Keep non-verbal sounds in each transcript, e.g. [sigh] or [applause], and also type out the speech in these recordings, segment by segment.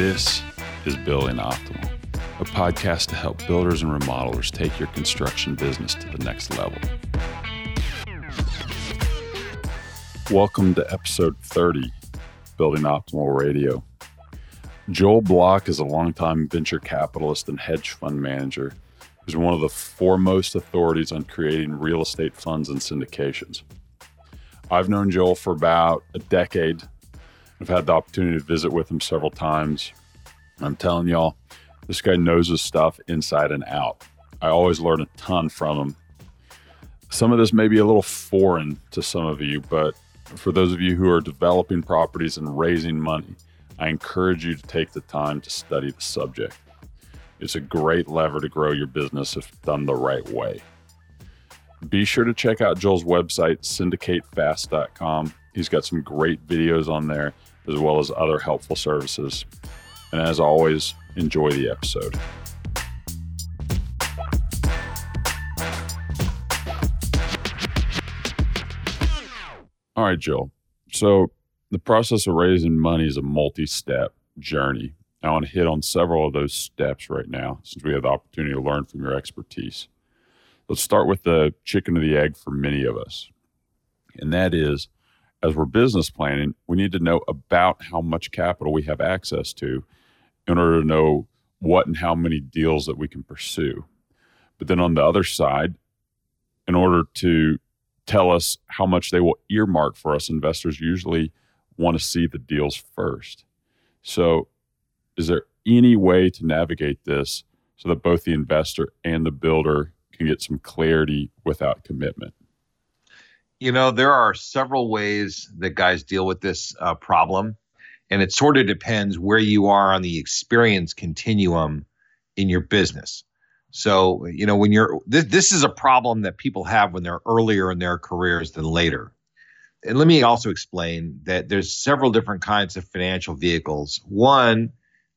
This is Building Optimal, a podcast to help builders and remodelers take your construction business to the next level. Welcome to episode 30, Building Optimal Radio. Joel Block is a longtime venture capitalist and hedge fund manager who's one of the foremost authorities on creating real estate funds and syndications. I've known Joel for about a decade. I've had the opportunity to visit with him several times. I'm telling y'all, this guy knows his stuff inside and out. I always learn a ton from him. Some of this may be a little foreign to some of you, but for those of you who are developing properties and raising money, I encourage you to take the time to study the subject. It's a great lever to grow your business if done the right way. Be sure to check out Joel's website, syndicatefast.com. He's got some great videos on there, as well as other helpful services. And as always, enjoy the episode. All right, Joel. So, the process of raising money is a multi step journey. I want to hit on several of those steps right now since we have the opportunity to learn from your expertise. Let's start with the chicken or the egg for many of us. And that is, as we're business planning, we need to know about how much capital we have access to in order to know what and how many deals that we can pursue. But then on the other side, in order to tell us how much they will earmark for us, investors usually want to see the deals first. So, is there any way to navigate this so that both the investor and the builder can get some clarity without commitment? You know, there are several ways that guys deal with this uh, problem, and it sort of depends where you are on the experience continuum in your business. So, you know, when you're this, this is a problem that people have when they're earlier in their careers than later and let me also explain that there's several different kinds of financial vehicles. One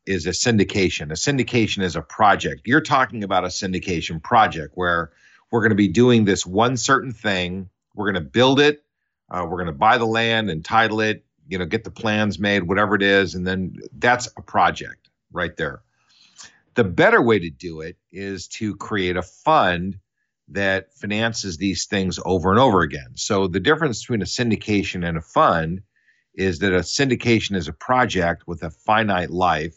is a syndication. A syndication is a project. You're talking about a syndication project where we're going to be doing this one certain thing. We're going to build it. Uh, we're going to buy the land and title it. You know, get the plans made, whatever it is, and then that's a project right there. The better way to do it is to create a fund that finances these things over and over again. So the difference between a syndication and a fund is that a syndication is a project with a finite life.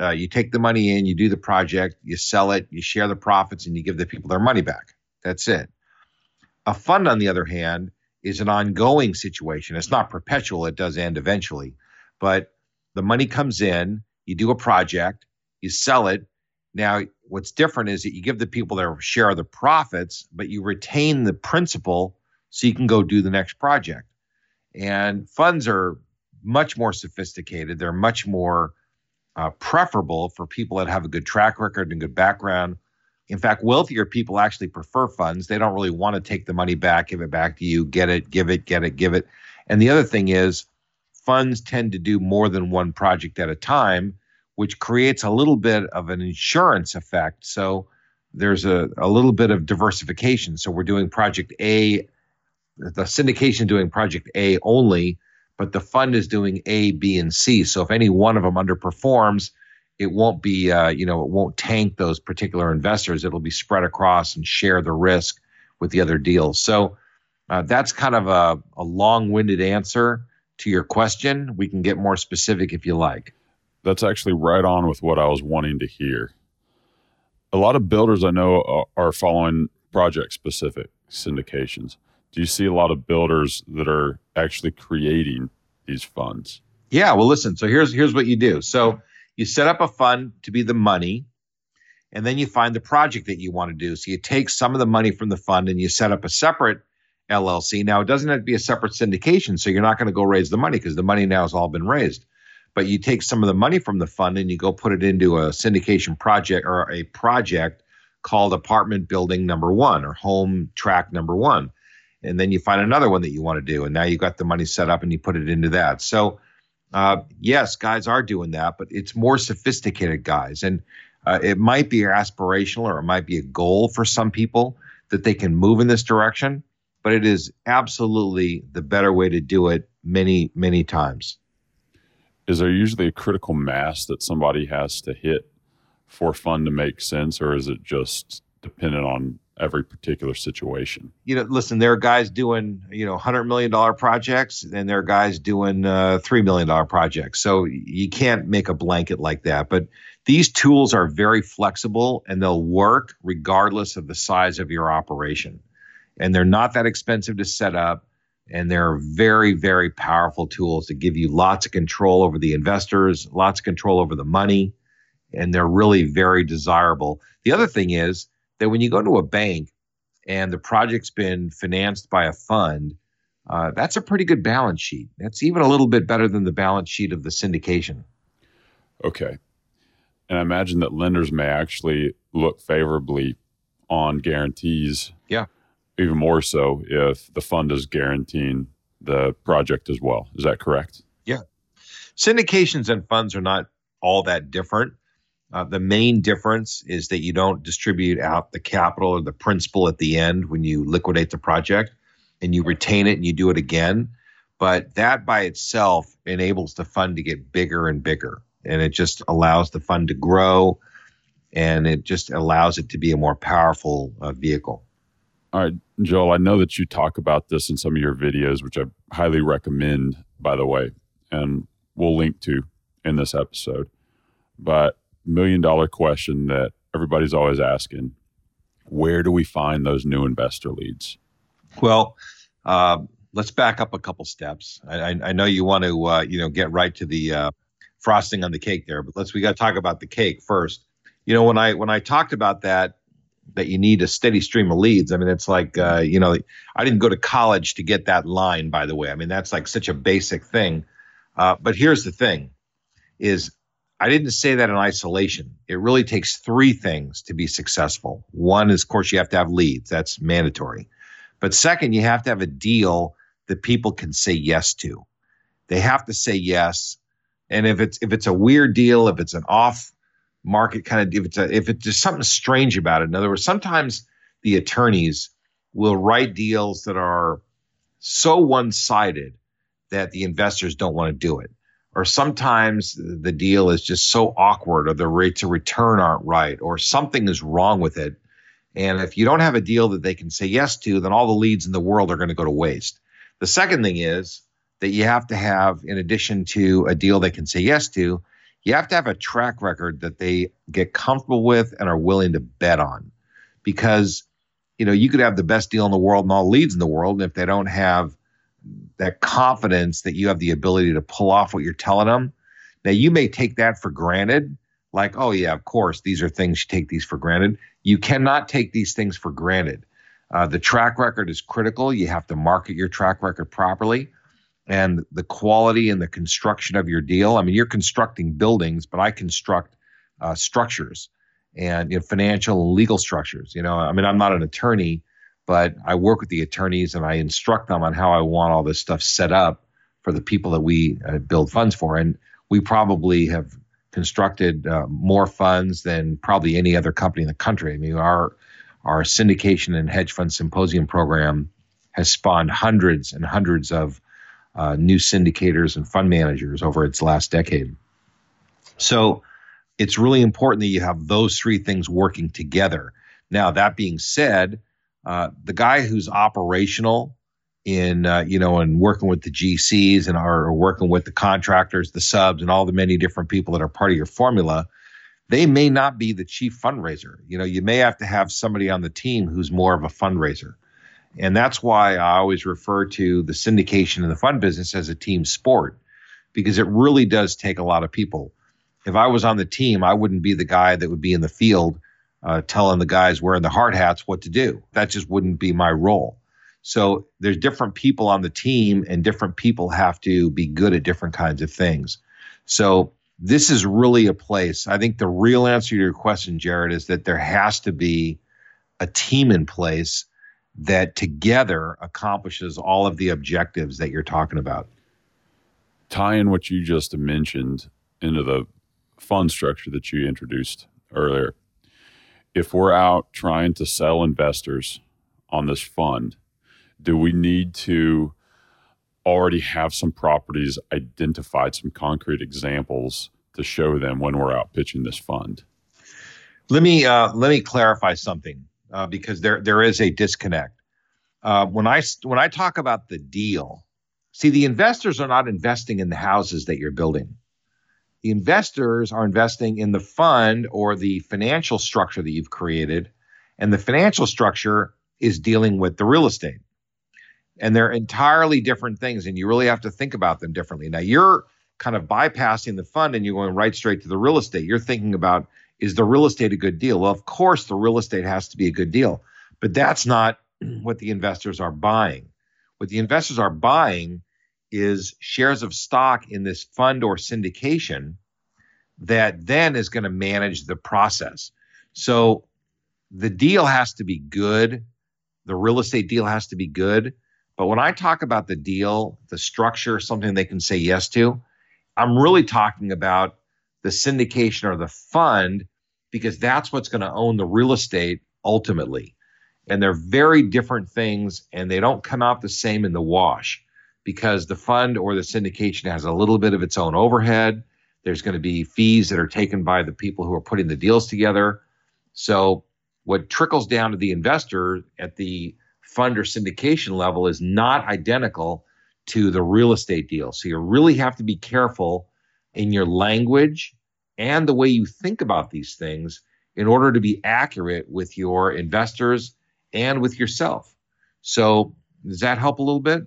Uh, you take the money in, you do the project, you sell it, you share the profits, and you give the people their money back. That's it. A fund, on the other hand, is an ongoing situation. It's not perpetual, it does end eventually. But the money comes in, you do a project, you sell it, now, what's different is that you give the people their share of the profits, but you retain the principal so you can go do the next project. And funds are much more sophisticated. They're much more uh, preferable for people that have a good track record and good background. In fact, wealthier people actually prefer funds. They don't really want to take the money back, give it back to you, get it, give it, get it, give it. And the other thing is, funds tend to do more than one project at a time which creates a little bit of an insurance effect. So there's a, a little bit of diversification. So we're doing project A, the syndication doing project A only, but the fund is doing A, B, and C. So if any one of them underperforms, it won't be, uh, you know, it won't tank those particular investors. It'll be spread across and share the risk with the other deals. So uh, that's kind of a, a long winded answer to your question. We can get more specific if you like that's actually right on with what I was wanting to hear. A lot of builders I know are following project specific syndications. Do you see a lot of builders that are actually creating these funds? Yeah, well listen, so here's here's what you do. So you set up a fund to be the money and then you find the project that you want to do. So you take some of the money from the fund and you set up a separate LLC. Now it doesn't have to be a separate syndication, so you're not going to go raise the money because the money now has all been raised but you take some of the money from the fund and you go put it into a syndication project or a project called apartment building number one or home tract number one. And then you find another one that you want to do. And now you've got the money set up and you put it into that. So, uh, yes, guys are doing that, but it's more sophisticated guys. And uh, it might be aspirational or it might be a goal for some people that they can move in this direction, but it is absolutely the better way to do it many, many times. is there usually a critical mass that somebody has to hit for fund to make sense, or is it just dependent on every particular situation? You know, listen, there are guys doing, you know, $100 million projects and there are guys doing uh, $3 million projects. So you can't make a blanket like that. But these tools are very flexible and they'll work regardless of the size of your operation. And they're not that expensive to set up. And they're very, very powerful tools to give you lots of control over the investors, lots of control over the money. And they're really very desirable. The other thing is, that when you go to a bank and the project's been financed by a fund, uh, that's a pretty good balance sheet. That's even a little bit better than the balance sheet of the syndication. Okay. And I imagine that lenders may actually look favorably on guarantees. Yeah. Even more so if the fund is guaranteeing the project as well. Is that correct? Yeah. Syndications and funds are not all that different. Uh, the main difference is that you don't distribute out the capital or the principal at the end when you liquidate the project and you retain it and you do it again. But that by itself enables the fund to get bigger and bigger. And it just allows the fund to grow and it just allows it to be a more powerful uh, vehicle. All right, Joel, I know that you talk about this in some of your videos, which I highly recommend, by the way, and we'll link to in this episode. But million dollar question that everybody's always asking where do we find those new investor leads? Well, uh, let's back up a couple steps. I, I know you want to, uh, you know, get right to the uh, frosting on the cake there, but let's we got to talk about the cake first. You know, when I when I talked about that, that you need a steady stream of leads. I mean, it's like, uh, you know, I didn't go to college to get that line, by the way. I mean, that's like such a basic thing. Uh, but here's the thing: is I didn't say that in isolation. It really takes three things to be successful. One is, of course, you have to have leads. That's mandatory. But second, you have to have a deal that people can say yes to. They have to say yes. And if it's if it's a weird deal, if it's an off market kind of if it's a, if it's just something strange about it. In other words, sometimes the attorneys will write deals that are so one-sided that the investors don't want to do it or sometimes the deal is just so awkward or the rates of return aren't right or something is wrong with it. And if you don't have a deal that they can say yes to, then all the leads in the world are going to go to waste. The second thing is that you have to have, in addition to a deal they can say yes to, you have to have a track record that they get comfortable with and are willing to bet on. Because, you know, you could have the best deal in the world and all leads in the world. And if they don't have that confidence that you have the ability to pull off what you're telling them. Now, you may take that for granted, like, oh, yeah, of course, these are things you take these for granted. You cannot take these things for granted. Uh, the track record is critical. You have to market your track record properly. And the quality and the construction of your deal. I mean, you're constructing buildings, but I construct uh, structures and you know, financial and legal structures. You know, I mean, I'm not an attorney, but I work with the attorneys and I instruct them on how I want all this stuff set up for the people that we uh, build funds for. And we probably have constructed uh, more funds than probably any other company in the country. I mean, our our syndication and hedge fund symposium program has spawned hundreds and hundreds of uh, new syndicators and fund managers over its last decade. So it's really important that you have those three things working together. Now, that being said, uh, the guy who's operational in uh, you know and working with the GCs and are working with the contractors, the subs, and all the many different people that are part of your formula, they may not be the chief fundraiser. You know, you may have to have somebody on the team who's more of a fundraiser. And that's why I always refer to the syndication and the fund business as a team sport because it really does take a lot of people. If I was on the team, I wouldn't be the guy that would be in the field uh, telling the guys wearing the hard hats what to do. That just wouldn't be my role. So there's different people on the team, and different people have to be good at different kinds of things. So this is really a place. I think the real answer to your question, Jared, is that there has to be a team in place that together accomplishes all of the objectives that you're talking about. Tie in what you just mentioned into the fund structure that you introduced earlier if we're out trying to sell investors on this fund, do we need to already have some properties identified, some concrete examples to show them when we're out pitching this fund? Let me uh, let me clarify something uh, because there there is a disconnect. Uh, when I when I talk about the deal, see the investors are not investing in the houses that you're building. The investors are investing in the fund or the financial structure that you've created, and the financial structure is dealing with the real estate. And they're entirely different things, and you really have to think about them differently. Now you're kind of bypassing the fund and you're going right straight to the real estate. You're thinking about is the real estate a good deal? Well, of course, the real estate has to be a good deal, but that's not [clears throat] what the investors are buying. What the investors are buying is shares of stock in this fund or syndication that then is going to manage the process. So the deal has to be good. The real estate deal has to be good. But when I talk about the deal, the structure, something they can say yes to, I'm really talking about the syndication or the fund because that's what's going to own the real estate ultimately. And they're very different things and they don't come out the same in the wash because the fund or the syndication has a little bit of its own overhead. There's going to be fees that are taken by the people who are putting the deals together. So, what trickles down to the investor at the fund or syndication level is not identical to the real estate deal. So you really have to be careful in your language and the way you think about these things in order to be accurate with your investors and with yourself. So does that help a little bit?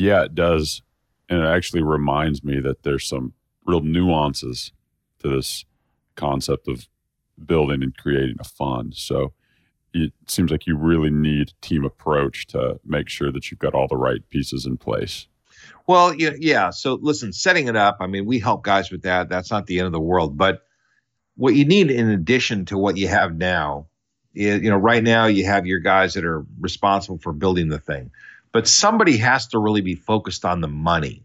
Yeah, it does. And it actually reminds me that there's some real nuances to this concept of building and creating a fund. So it seems like you really need a team approach to make sure that you've got all the right pieces in place. Well, yeah, yeah. So listen, setting it up. I mean, we help guys with that. That's not the end of the world. But what you need in addition to what you have now, is, you know, right now you have your guys that are responsible for building the thing, but somebody has to really be focused on the money,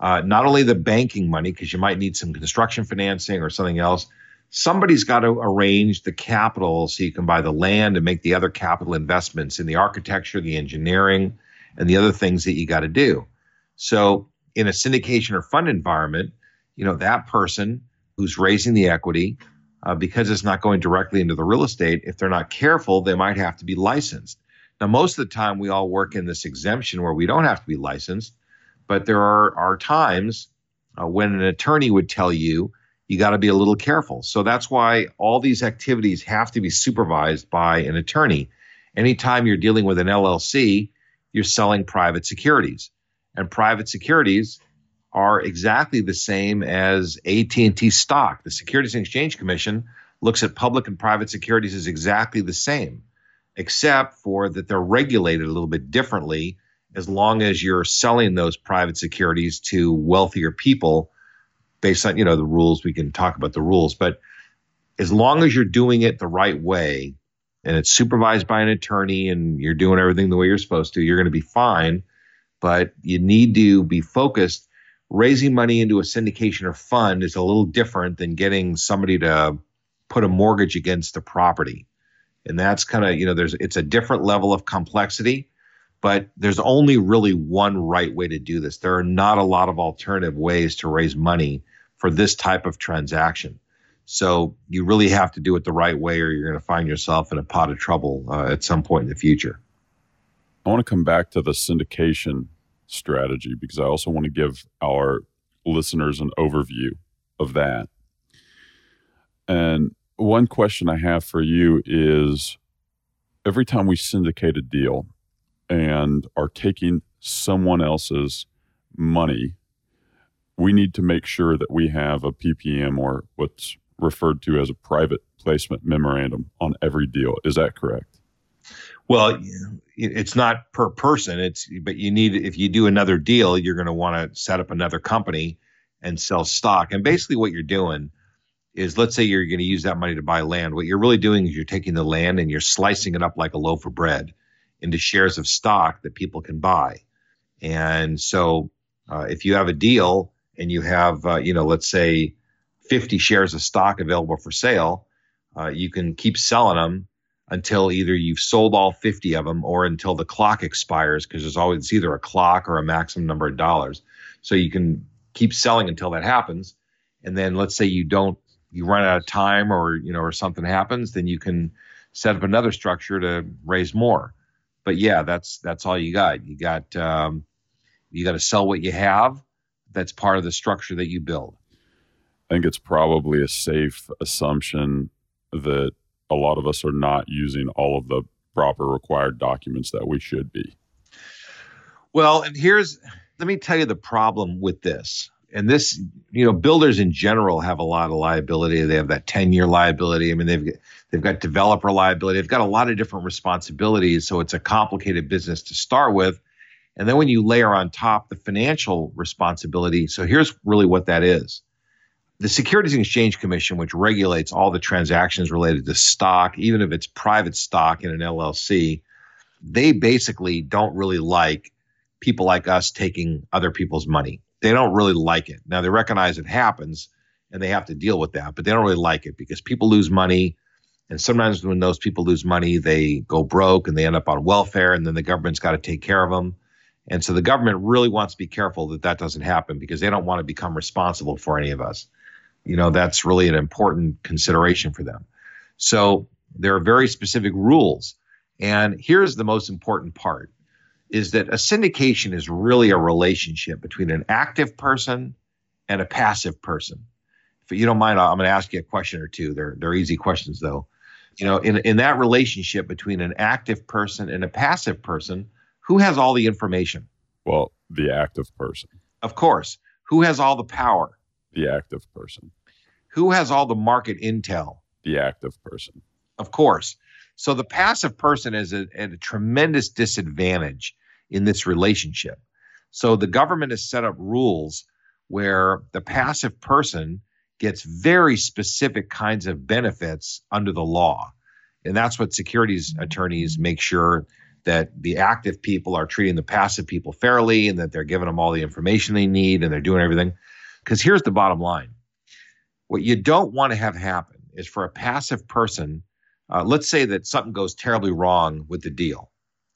uh, not only the banking money because you might need some construction financing or something else. Somebody's got to arrange the capital so you can buy the land and make the other capital investments in the architecture, the engineering, and the other things that you got to do. So in a syndication or fund environment, you know, that person who's raising the equity, uh, because it's not going directly into the real estate, if they're not careful, they might have to be licensed. Now, most of the time, we all work in this exemption where we don't have to be licensed, but there are, are times uh, when an attorney would tell you you got to be a little careful. So that's why all these activities have to be supervised by an attorney. Anytime you're dealing with an LLC, you're selling private securities and private securities are exactly the same as AT&T stock. The Securities and Exchange Commission looks at public and private securities as exactly the same, except for that they're regulated a little bit differently as long as you're selling those private securities to wealthier people based on, you know, the rules. We can talk about the rules, but as long as you're doing it the right way and it's supervised by an attorney and you're doing everything the way you're supposed to, you're going to be fine but you need to be focused. Raising money into a syndication or fund is a little different than getting somebody to put a mortgage against a property. And that's kind of, you know, there's it's a different level of complexity, but there's only really one right way to do this. There are not a lot of alternative ways to raise money for this type of transaction. So you really have to do it the right way, or you're going to find yourself in a pot of trouble uh, at some point in the future. I want to come back to the syndication strategy because I also want to give our listeners an overview of that. And one question I have for you is every time we syndicate a deal and are taking someone else's money, we need to make sure that we have a PPM or what's referred to as a private placement memorandum on every deal. Is that correct? Well, it's not per person. It's but you need if you do another deal, you're going to want to set up another company and sell stock. And basically, what you're doing is, let's say you're going to use that money to buy land. What you're really doing is you're taking the land and you're slicing it up like a loaf of bread into shares of stock that people can buy. And so, uh, if you have a deal and you have, uh, you know, let's say 50 shares of stock available for sale, uh, you can keep selling them until either you've sold all 50 of them or until the clock expires because there's always either a clock or a maximum number of dollars. So you can keep selling until that happens. And then let's say you don't, you run out of time or, you know, or something happens, then you can set up another structure to raise more. But yeah, that's, that's all you got. You got, um, you got to sell what you have. That's part of the structure that you build. I think it's probably a safe assumption that a lot of us are not using all of the proper required documents that we should be. Well, and here's let me tell you the problem with this. And this, you know, builders in general have a lot of liability. They have that 10-year liability. I mean, they've they've got developer liability. They've got a lot of different responsibilities, so it's a complicated business to start with. And then when you layer on top the financial responsibility, so here's really what that is the Securities and Exchange Commission, which regulates all the transactions related to stock, even if it's private stock in an LLC, they basically don't really like people like us taking other people's money. They don't really like it. Now, they recognize it happens and they have to deal with that, but they don't really like it because people lose money. And sometimes when those people lose money, they go broke and they end up on welfare, and then the government's got to take care of them. And so the government really wants to be careful that that doesn't happen because they don't want to become responsible for any of us you know that's really an important consideration for them so there are very specific rules and here's the most important part is that a syndication is really a relationship between an active person and a passive person if you don't mind i'm going to ask you a question or two they're, they're easy questions though you know in, in that relationship between an active person and a passive person who has all the information well the active person of course who has all the power the active person. Who has all the market intel? The active person. Of course. So the passive person is at a tremendous disadvantage in this relationship. So the government has set up rules where the passive person gets very specific kinds of benefits under the law. And that's what securities attorneys make sure that the active people are treating the passive people fairly and that they're giving them all the information they need and they're doing everything. Because here's the bottom line what you don't want to have happen is for a passive person, uh, let's say that something goes terribly wrong with the deal.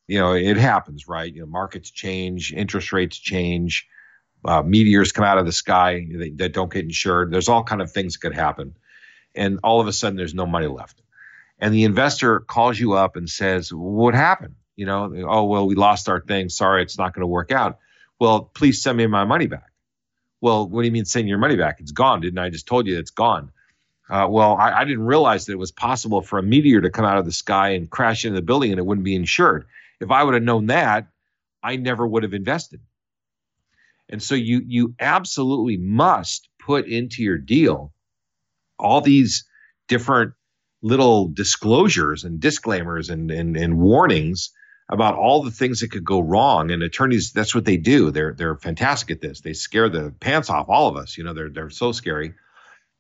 You know, it happens, right? You know, markets change, interest rates change, uh, meteors come out of the sky that, that don't get insured. There's all kind of things that could happen, and all of a sudden there's no money left, and the investor calls you up and says, "What happened?" You know, oh well, we lost our thing. Sorry, it's not going to work out. Well, please send me my money back. Well, what do you mean send your money back? It's gone, didn't I? Just told you it's gone. Uh, well, I, I, didn't realize that it was possible for a meteor to come out of the sky and crash into the building and it wouldn't be insured. If I would have known that, I never would have invested. And so you you absolutely must put into your deal all these different little disclosures and disclaimers and, and, and warnings about all the things that could go wrong. And attorneys, that's what they do. They're they're fantastic at this. They scare the pants off all of us. You know, they're they're so scary.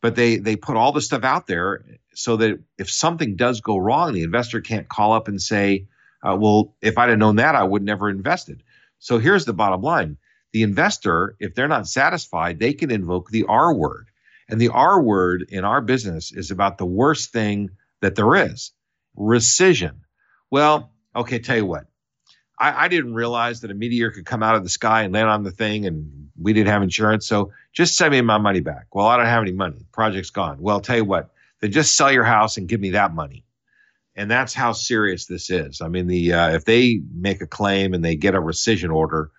But they they put all the stuff out there so that if something does go wrong, the investor can't call up and say, uh, "Well, if I'd have known that, I would never invested." So here's the bottom line: the investor, if they're not satisfied, they can invoke the R word, and the R word in our business is about the worst thing that there is: rescission. Well, okay, tell you what, I, I, didn't realize that a meteor could come out of the sky and land on the thing, and we didn't have insurance. So just send me my money back. Well, I don't have any money. Project's gone. Well, tell you what, then just sell your house and give me that money. And that's how serious this is. I mean, the uh, if they make a claim and they get a rescission order,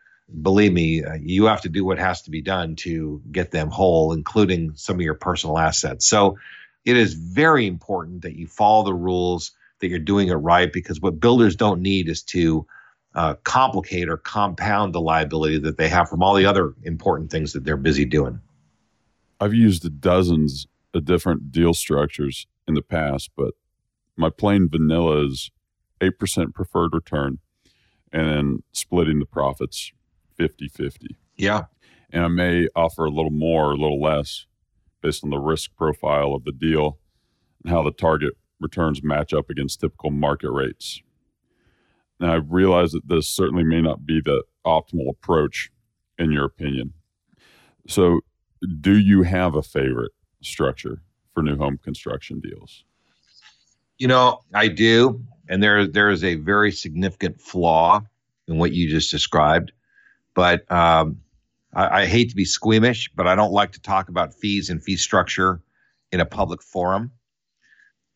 believe me, uh, you have to do what has to be done to get them whole, including some of your personal assets. So it is very important that you follow the rules that you're doing it right because what builders don't need is to uh, complicate or compound the liability that they have from all the other important things that they're busy doing. I've used dozens of different deal structures in the past, but my plain vanilla is 8% preferred return and then splitting the profits 50 50. Yeah. And I may offer a little more or a little less based on the risk profile of the deal and how the target returns match up against typical market rates. Now, I realize that this certainly may not be the optimal approach in your opinion. So, do you have a favorite structure for new home construction deals? You know, I do, and there there is a very significant flaw in what you just described. But um, I, I hate to be squeamish, but I don't like to talk about fees and fee structure in a public forum.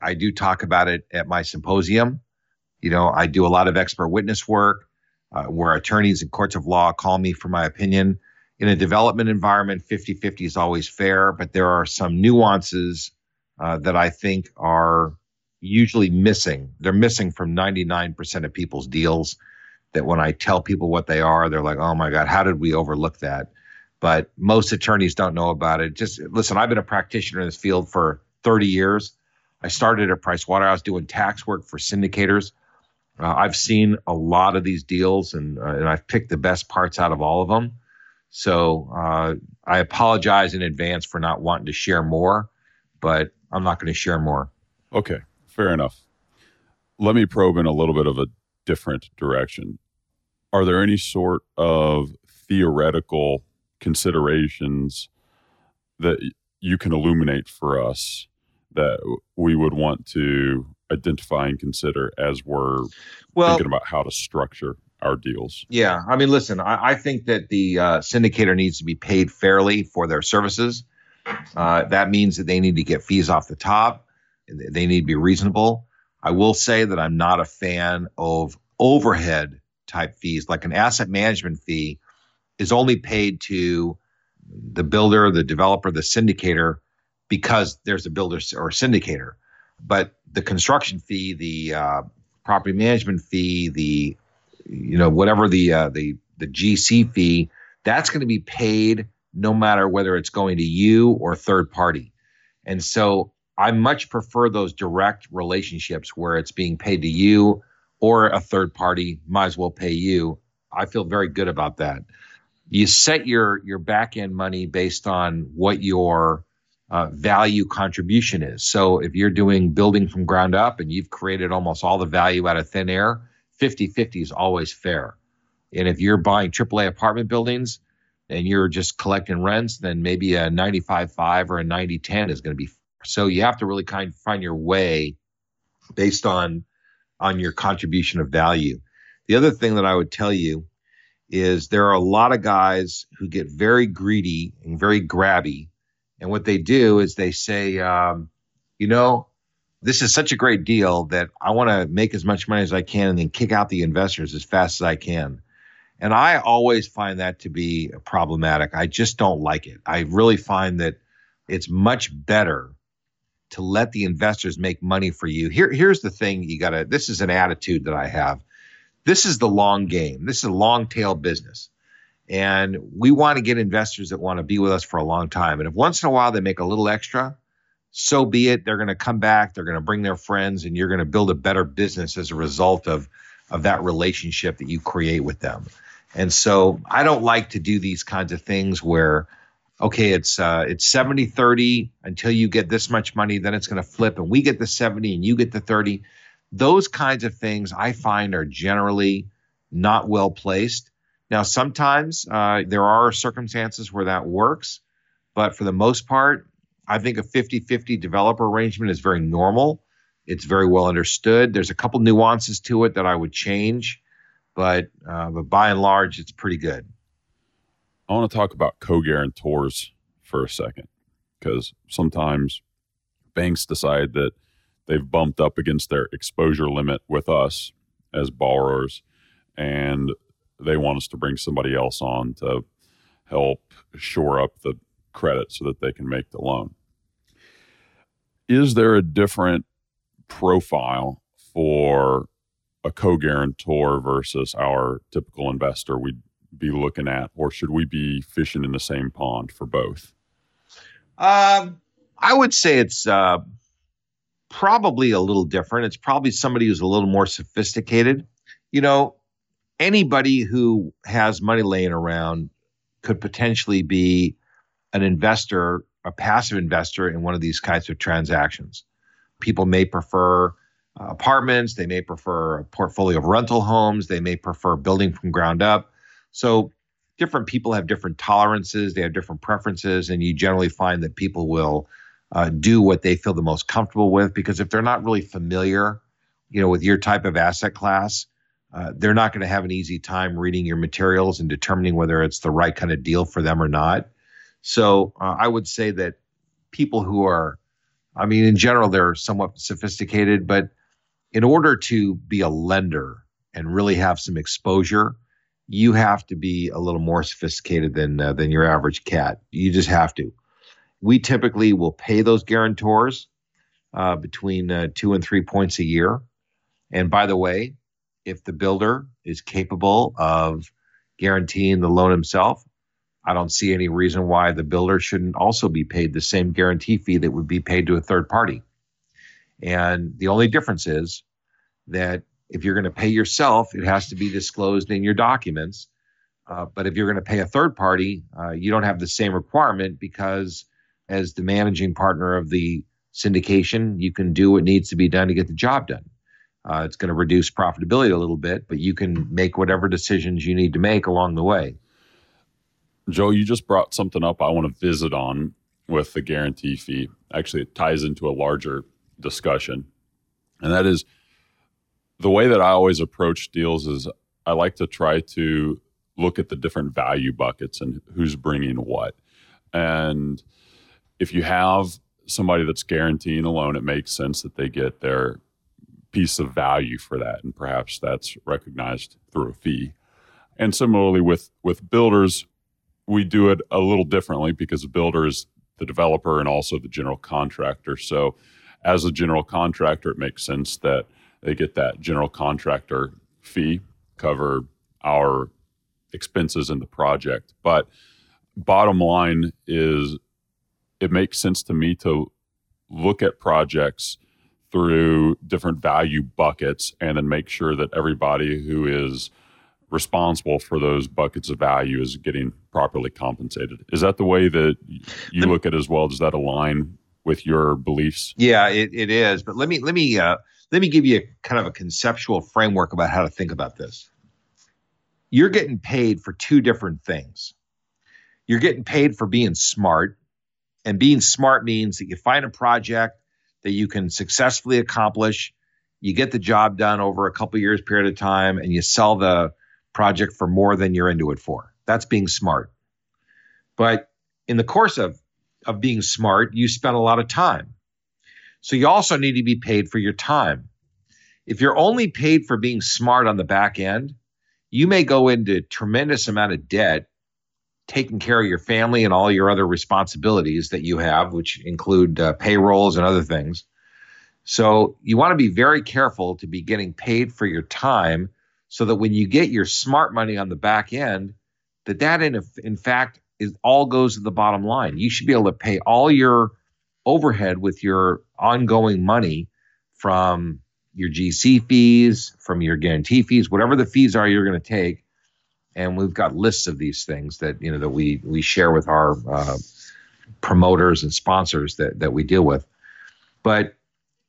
I do talk about it at my symposium. You know, I do a lot of expert witness work uh, where attorneys and courts of law call me for my opinion. In a development environment, 50 50 is always fair, but there are some nuances uh, that I think are usually missing. They're missing from 99% of people's deals. That when I tell people what they are, they're like, oh my God, how did we overlook that? But most attorneys don't know about it. Just listen, I've been a practitioner in this field for 30 years. I started at Pricewaterhouse doing tax work for syndicators. Uh, I've seen a lot of these deals, and uh, and I've picked the best parts out of all of them. So uh, I apologize in advance for not wanting to share more, but I'm not going to share more. Okay, fair enough. Let me probe in a little bit of a different direction. Are there any sort of theoretical considerations that you can illuminate for us that we would want to identify and consider as we're well, thinking about how to structure our deals. Yeah, I mean, listen, I, I think that the uh, syndicator needs to be paid fairly for their services. Uh, that means that they need to get fees off the top. They need to be reasonable. I will say that I'm not a fan of overhead type fees, like an asset management fee is only paid to the builder, the developer, the syndicator because there's a builder or syndicator. But the construction fee, the uh, property management fee, the you know whatever the uh, the the GC fee, that's going to be paid no matter whether it's going to you or third party. And so I much prefer those direct relationships where it's being paid to you or a third party might as well pay you. I feel very good about that. You set your your back end money based on what your uh, value contribution is. So if you're doing building from ground up and you've created almost all the value out of thin air, 50 50 is always fair. And if you're buying AAA apartment buildings and you're just collecting rents, then maybe a 95 5 or a 90 10 is going to be. So you have to really kind of find your way based on on your contribution of value. The other thing that I would tell you is there are a lot of guys who get very greedy and very grabby and what they do is they say, um, you know, this is such a great deal that I want to make as much money as I can and then kick out the investors as fast as I can. And I always find that to be problematic. I just don't like it. I really find that it's much better to let the investors make money for you. Here, here's the thing you got to, this is an attitude that I have. This is the long game. This is a long tail business. And we want to get investors that want to be with us for a long time. And if once in a while they make a little extra, so be it. They're going to come back, they're going to bring their friends, and you're going to build a better business as a result of, of that relationship that you create with them. And so I don't like to do these kinds of things where, okay, it's uh, it's 70 30 until you get this much money, then it's going to flip, and we get the 70 and you get the 30. Those kinds of things I find are generally not well placed. Now, sometimes uh, there are circumstances where that works, but for the most part, I think a 50 50 developer arrangement is very normal. It's very well understood. There's a couple nuances to it that I would change, but, uh, but by and large, it's pretty good. I want to talk about co guarantors for a second because sometimes banks decide that they've bumped up against their exposure limit with us as borrowers and they want us to bring somebody else on to help shore up the credit so that they can make the loan. Is there a different profile for a co guarantor versus our typical investor we'd be looking at, or should we be fishing in the same pond for both? Um, I would say it's uh, probably a little different. It's probably somebody who's a little more sophisticated. You know, anybody who has money laying around could potentially be an investor, a passive investor in one of these kinds of transactions. People may prefer uh, apartments, they may prefer a portfolio of rental homes, they may prefer building from ground up. So different people have different tolerances, they have different preferences, and you generally find that people will uh, do what they feel the most comfortable with. Because if they're not really familiar, you know, with your type of asset class, uh, they're not going to have an easy time reading your materials and determining whether it's the right kind of deal for them or not. So uh, I would say that people who are, I mean, in general, they're somewhat sophisticated, but in order to be a lender and really have some exposure, you have to be a little more sophisticated than uh, than your average cat. You just have to. We typically will pay those guarantors uh, between uh, two and three points a year. And by the way, if the builder is capable of guaranteeing the loan himself, I don't see any reason why the builder shouldn't also be paid the same guarantee fee that would be paid to a third party. And the only difference is that if you're going to pay yourself, it has to be disclosed in your documents. Uh, but if you're going to pay a third party, uh, you don't have the same requirement because, as the managing partner of the syndication, you can do what needs to be done to get the job done. Uh, it's going to reduce profitability a little bit, but you can make whatever decisions you need to make along the way. Joe, you just brought something up I want to visit on with the guarantee fee. Actually, it ties into a larger discussion, and that is the way that I always approach deals is I like to try to look at the different value buckets and who's bringing what. And if you have somebody that's guaranteeing a loan, it makes sense that they get their piece of value for that, and perhaps that's recognized through a fee. And similarly with with builders, we do it a little differently because the builder is the developer and also the general contractor. So, as a general contractor, it makes sense that they get that general contractor fee cover our expenses in the project. But bottom line is, it makes sense to me to look at projects through different value buckets and then make sure that everybody who is responsible for those buckets of value is getting properly compensated. Is that the way that you look at it as well? Does that align with your beliefs? Yeah, it, it is. But let me let me uh, let me give you a kind of a conceptual framework about how to think about this. You're getting paid for two different things. You're getting paid for being smart, and being smart means that you find a project that you can successfully accomplish. You get the job done over a couple years period of time and you sell the project for more than you're into it for. That's being smart. But in the course of, of being smart, you spend a lot of time. So you also need to be paid for your time. If you're only paid for being smart on the back end, you may go into tremendous amount of debt taking care of your family and all your other responsibilities that you have, which include uh, payrolls and other things. So you want to be very careful to be getting paid for your time so that when you get your smart money on the back end, that that in, in fact is all goes to the bottom line. You should be able to pay all your overhead with your ongoing money from your GC fees, from your guarantee fees, whatever the fees are you're going to take and we've got lists of these things that you know that we we share with our uh, promoters and sponsors that that we deal with. But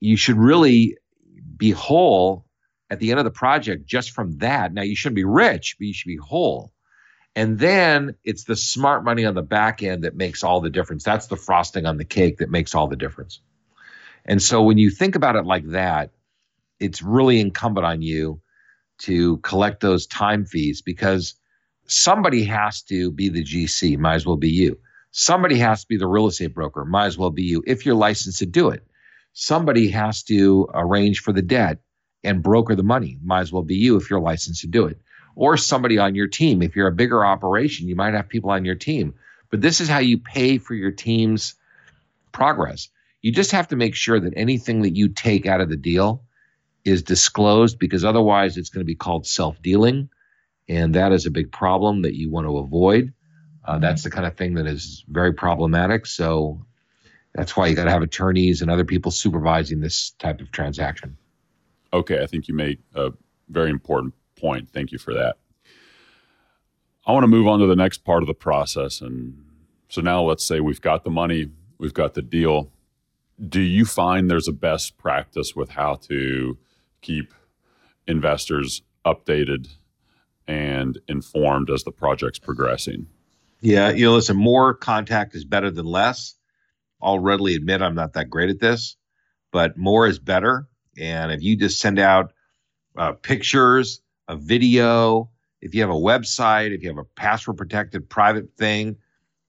you should really be whole at the end of the project just from that. Now you shouldn't be rich, but you should be whole. And then it's the smart money on the back end that makes all the difference. That's the frosting on the cake that makes all the difference. And so when you think about it like that, it's really incumbent on you to collect those time fees because somebody has to be the GC, might as well be you. Somebody has to be the real estate broker, might as well be you if you're licensed to do it. Somebody has to arrange for the debt and broker the money, might as well be you if you're licensed to do it. Or somebody on your team. If you're a bigger operation, you might have people on your team. But this is how you pay for your team's progress. You just have to make sure that anything that you take out of the deal is disclosed because otherwise it's going to be called self dealing. And that is a big problem that you want to avoid. Uh, that's the kind of thing that is very problematic. So that's why you got to have attorneys and other people supervising this type of transaction. Okay, I think you made a very important point. Thank you for that. I want to move on to the next part of the process. And so now let's say we've got the money, we've got the deal. Do you find there's a best practice with how to keep investors updated and informed as the project's progressing. Yeah, you know, listen, more contact is better than less. I'll readily admit I'm not that great at this, but more is better. And if you just send out uh, pictures, a video, if you have a website, if you have a password protected private thing,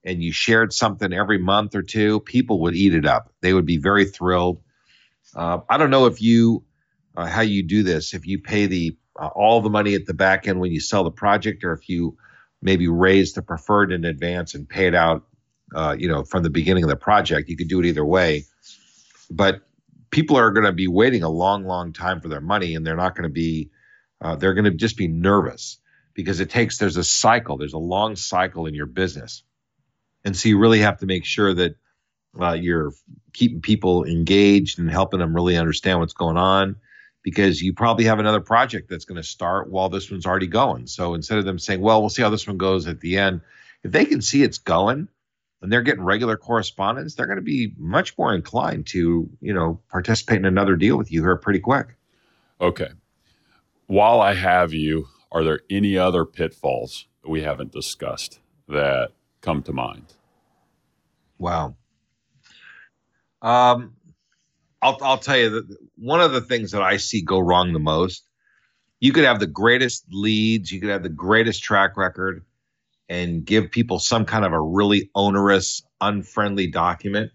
and you shared something every month or two, people would eat it up. They would be very thrilled. Uh, I don't know if you uh, how you do this. If you pay the uh, all the money at the back end when you sell the project, or if you maybe raise the preferred in advance and pay it out, uh, you know, from the beginning of the project. You could do it either way, but people are going to be waiting a long, long time for their money, and they're not going to be. Uh, they're going to just be nervous because it takes. There's a cycle. There's a long cycle in your business and so you really have to make sure that uh, you're keeping people engaged and helping them really understand what's going on because you probably have another project that's going to start while this one's already going. So instead of them saying, well, we'll see how this one goes at the end, if they can see it's going and they're getting regular correspondence, they're going to be much more inclined to, you know, participate in another deal with you here pretty quick. Okay. While I have you, are there any other pitfalls that we haven't discussed that come to mind? Wow. Um, I'll I'll tell you that one of the things that I see go wrong the most. You could have the greatest leads, you could have the greatest track record, and give people some kind of a really onerous, unfriendly document.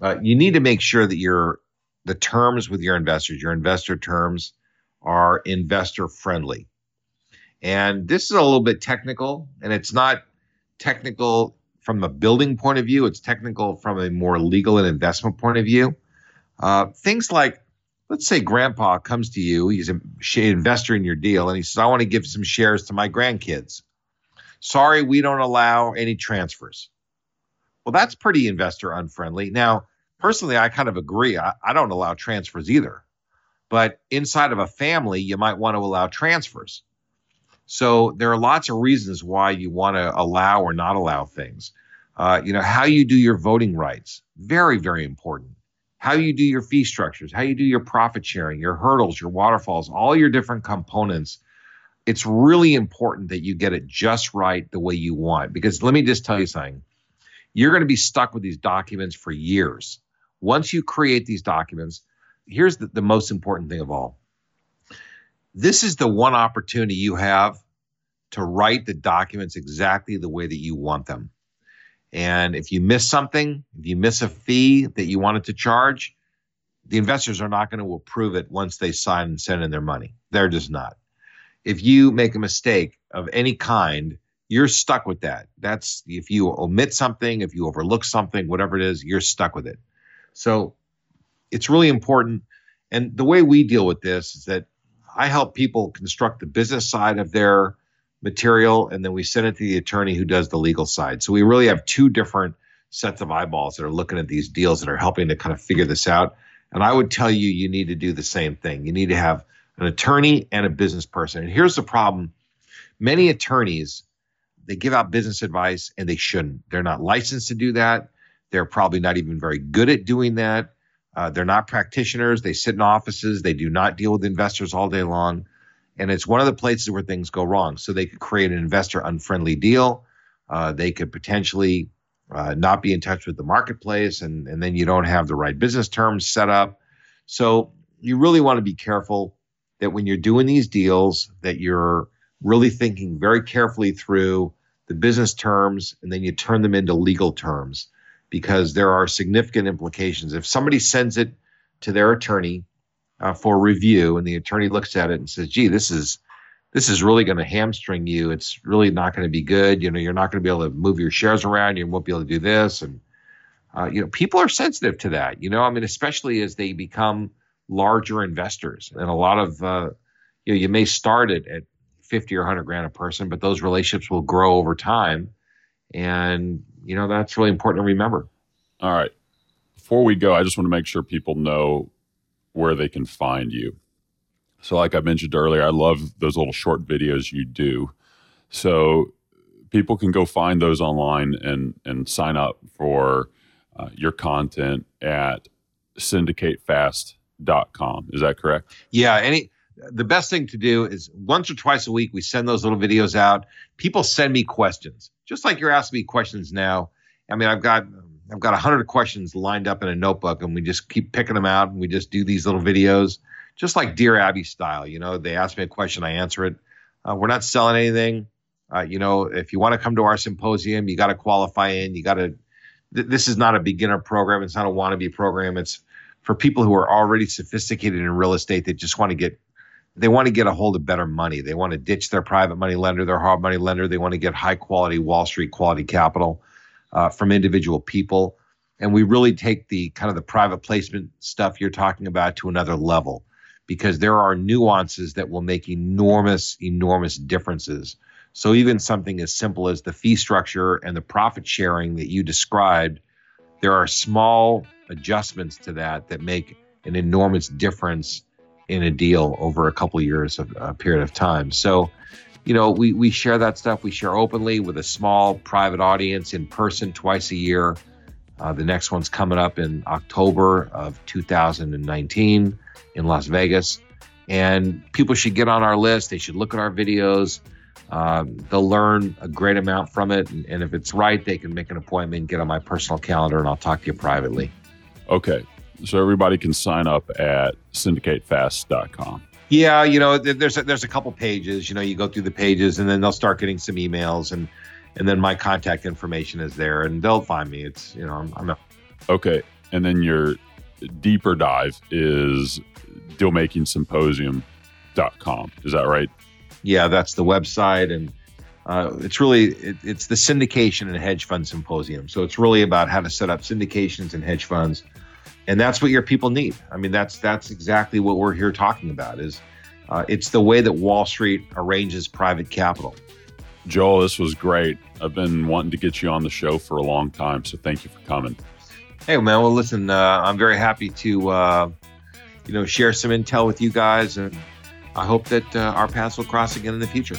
Uh, you need to make sure that your the terms with your investors, your investor terms, are investor friendly. And this is a little bit technical, and it's not technical from a building point of view, it's technical from a more legal and investment point of view. Uh, things like, let's say grandpa comes to you, he's an investor in your deal, and he says, I want to give some shares to my grandkids. Sorry, we don't allow any transfers. Well, that's pretty investor unfriendly. Now, personally, I kind of agree. I, I don't allow transfers either. But inside of a family, you might want to allow transfers. So there are lots of reasons why you want to allow or not allow things. Uh, you know, how you do your voting rights, very, very important. How you do your fee structures, how you do your profit sharing, your hurdles, your waterfalls, all your different components. It's really important that you get it just right the way you want. Because let me just tell you something you're going to be stuck with these documents for years. Once you create these documents, here's the, the most important thing of all this is the one opportunity you have to write the documents exactly the way that you want them. And if you miss something, if you miss a fee that you wanted to charge, the investors are not going to approve it once they sign and send in their money. They're just not. If you make a mistake of any kind, you're stuck with that. That's if you omit something, if you overlook something, whatever it is, you're stuck with it. So it's really important. And the way we deal with this is that I help people construct the business side of their material, and then we send it to the attorney who does the legal side. So we really have two different sets of eyeballs that are looking at these deals that are helping to kind of figure this out. And I would tell you, you need to do the same thing. You need to have an attorney and a business person. And here's the problem many attorneys, they give out business advice and they shouldn't. They're not licensed to do that. They're probably not even very good at doing that. Uh, they're not practitioners. They sit in offices. They do not deal with investors all day long. And it's one of the places where things go wrong. So they could create an investor unfriendly deal. Uh, they could potentially uh, not be in touch with the marketplace, and, and then you don't have the right business terms set up. So you really want to be careful that when you're doing these deals, that you're really thinking very carefully through the business terms, and then you turn them into legal terms because there are significant implications. If somebody sends it to their attorney uh, for review, and the attorney looks at it and says, "Gee, this is this is really going to hamstring you. It's really not going to be good. You know, you're not going to be able to move your shares around. You won't be able to do this." And uh, you know, people are sensitive to that. You know, I mean, especially as they become larger investors, and a lot of uh, you know, you may start it at 50 or 100 grand a person, but those relationships will grow over time. And you know, that's really important to remember. All right. Before we go, I just want to make sure people know where they can find you. So, like I mentioned earlier, I love those little short videos you do. So, people can go find those online and and sign up for uh, your content at syndicatefast.com. Is that correct? Yeah. Any the best thing to do is once or twice a week we send those little videos out. People send me questions, just like you're asking me questions now. I mean, I've got I've got a hundred questions lined up in a notebook, and we just keep picking them out, and we just do these little videos, just like Dear Abby style. You know, they ask me a question, I answer it. Uh, we're not selling anything. Uh, you know, if you want to come to our symposium, you got to qualify in. You got to. Th- this is not a beginner program. It's not a wannabe program. It's for people who are already sophisticated in real estate They just want to get they want to get a hold of better money. They want to ditch their private money lender, their hard money lender. They want to get high quality Wall Street quality capital uh, from individual people. And we really take the kind of the private placement stuff you're talking about to another level because there are nuances that will make enormous, enormous differences. So even something as simple as the fee structure and the profit sharing that you described, there are small adjustments to that that make an enormous difference in a deal over a couple years of a period of time. So, you know, we we share that stuff. We share openly with a small private audience in person twice a year. Uh, the next one's coming up in October of 2019 in Las Vegas, and people should get on our list. They should look at our videos. Um, they'll learn a great amount from it, and, and if it's right, they can make an appointment, get on my personal calendar, and I'll talk to you privately. Okay, so everybody can sign up at syndicatefast.com. Yeah, you know, there's a, there's a couple pages. You know, you go through the pages, and then they'll start getting some emails, and and then my contact information is there, and they'll find me. It's you know, I'm, I'm a- okay, and then your deeper dive is dealmakingsymposium.com. Is that right? Yeah, that's the website, and uh, it's really it, it's the syndication and hedge fund symposium. So it's really about how to set up syndications and hedge funds and that's what your people need. I mean, that's that's exactly what we're here talking about. Is uh, it's the way that Wall Street arranges private capital. Joel, this was great. I've been wanting to get you on the show for a long time, so thank you for coming. Hey, man. Well, listen, uh, I'm very happy to uh, you know share some intel with you guys, and I hope that uh, our paths will cross again in the future.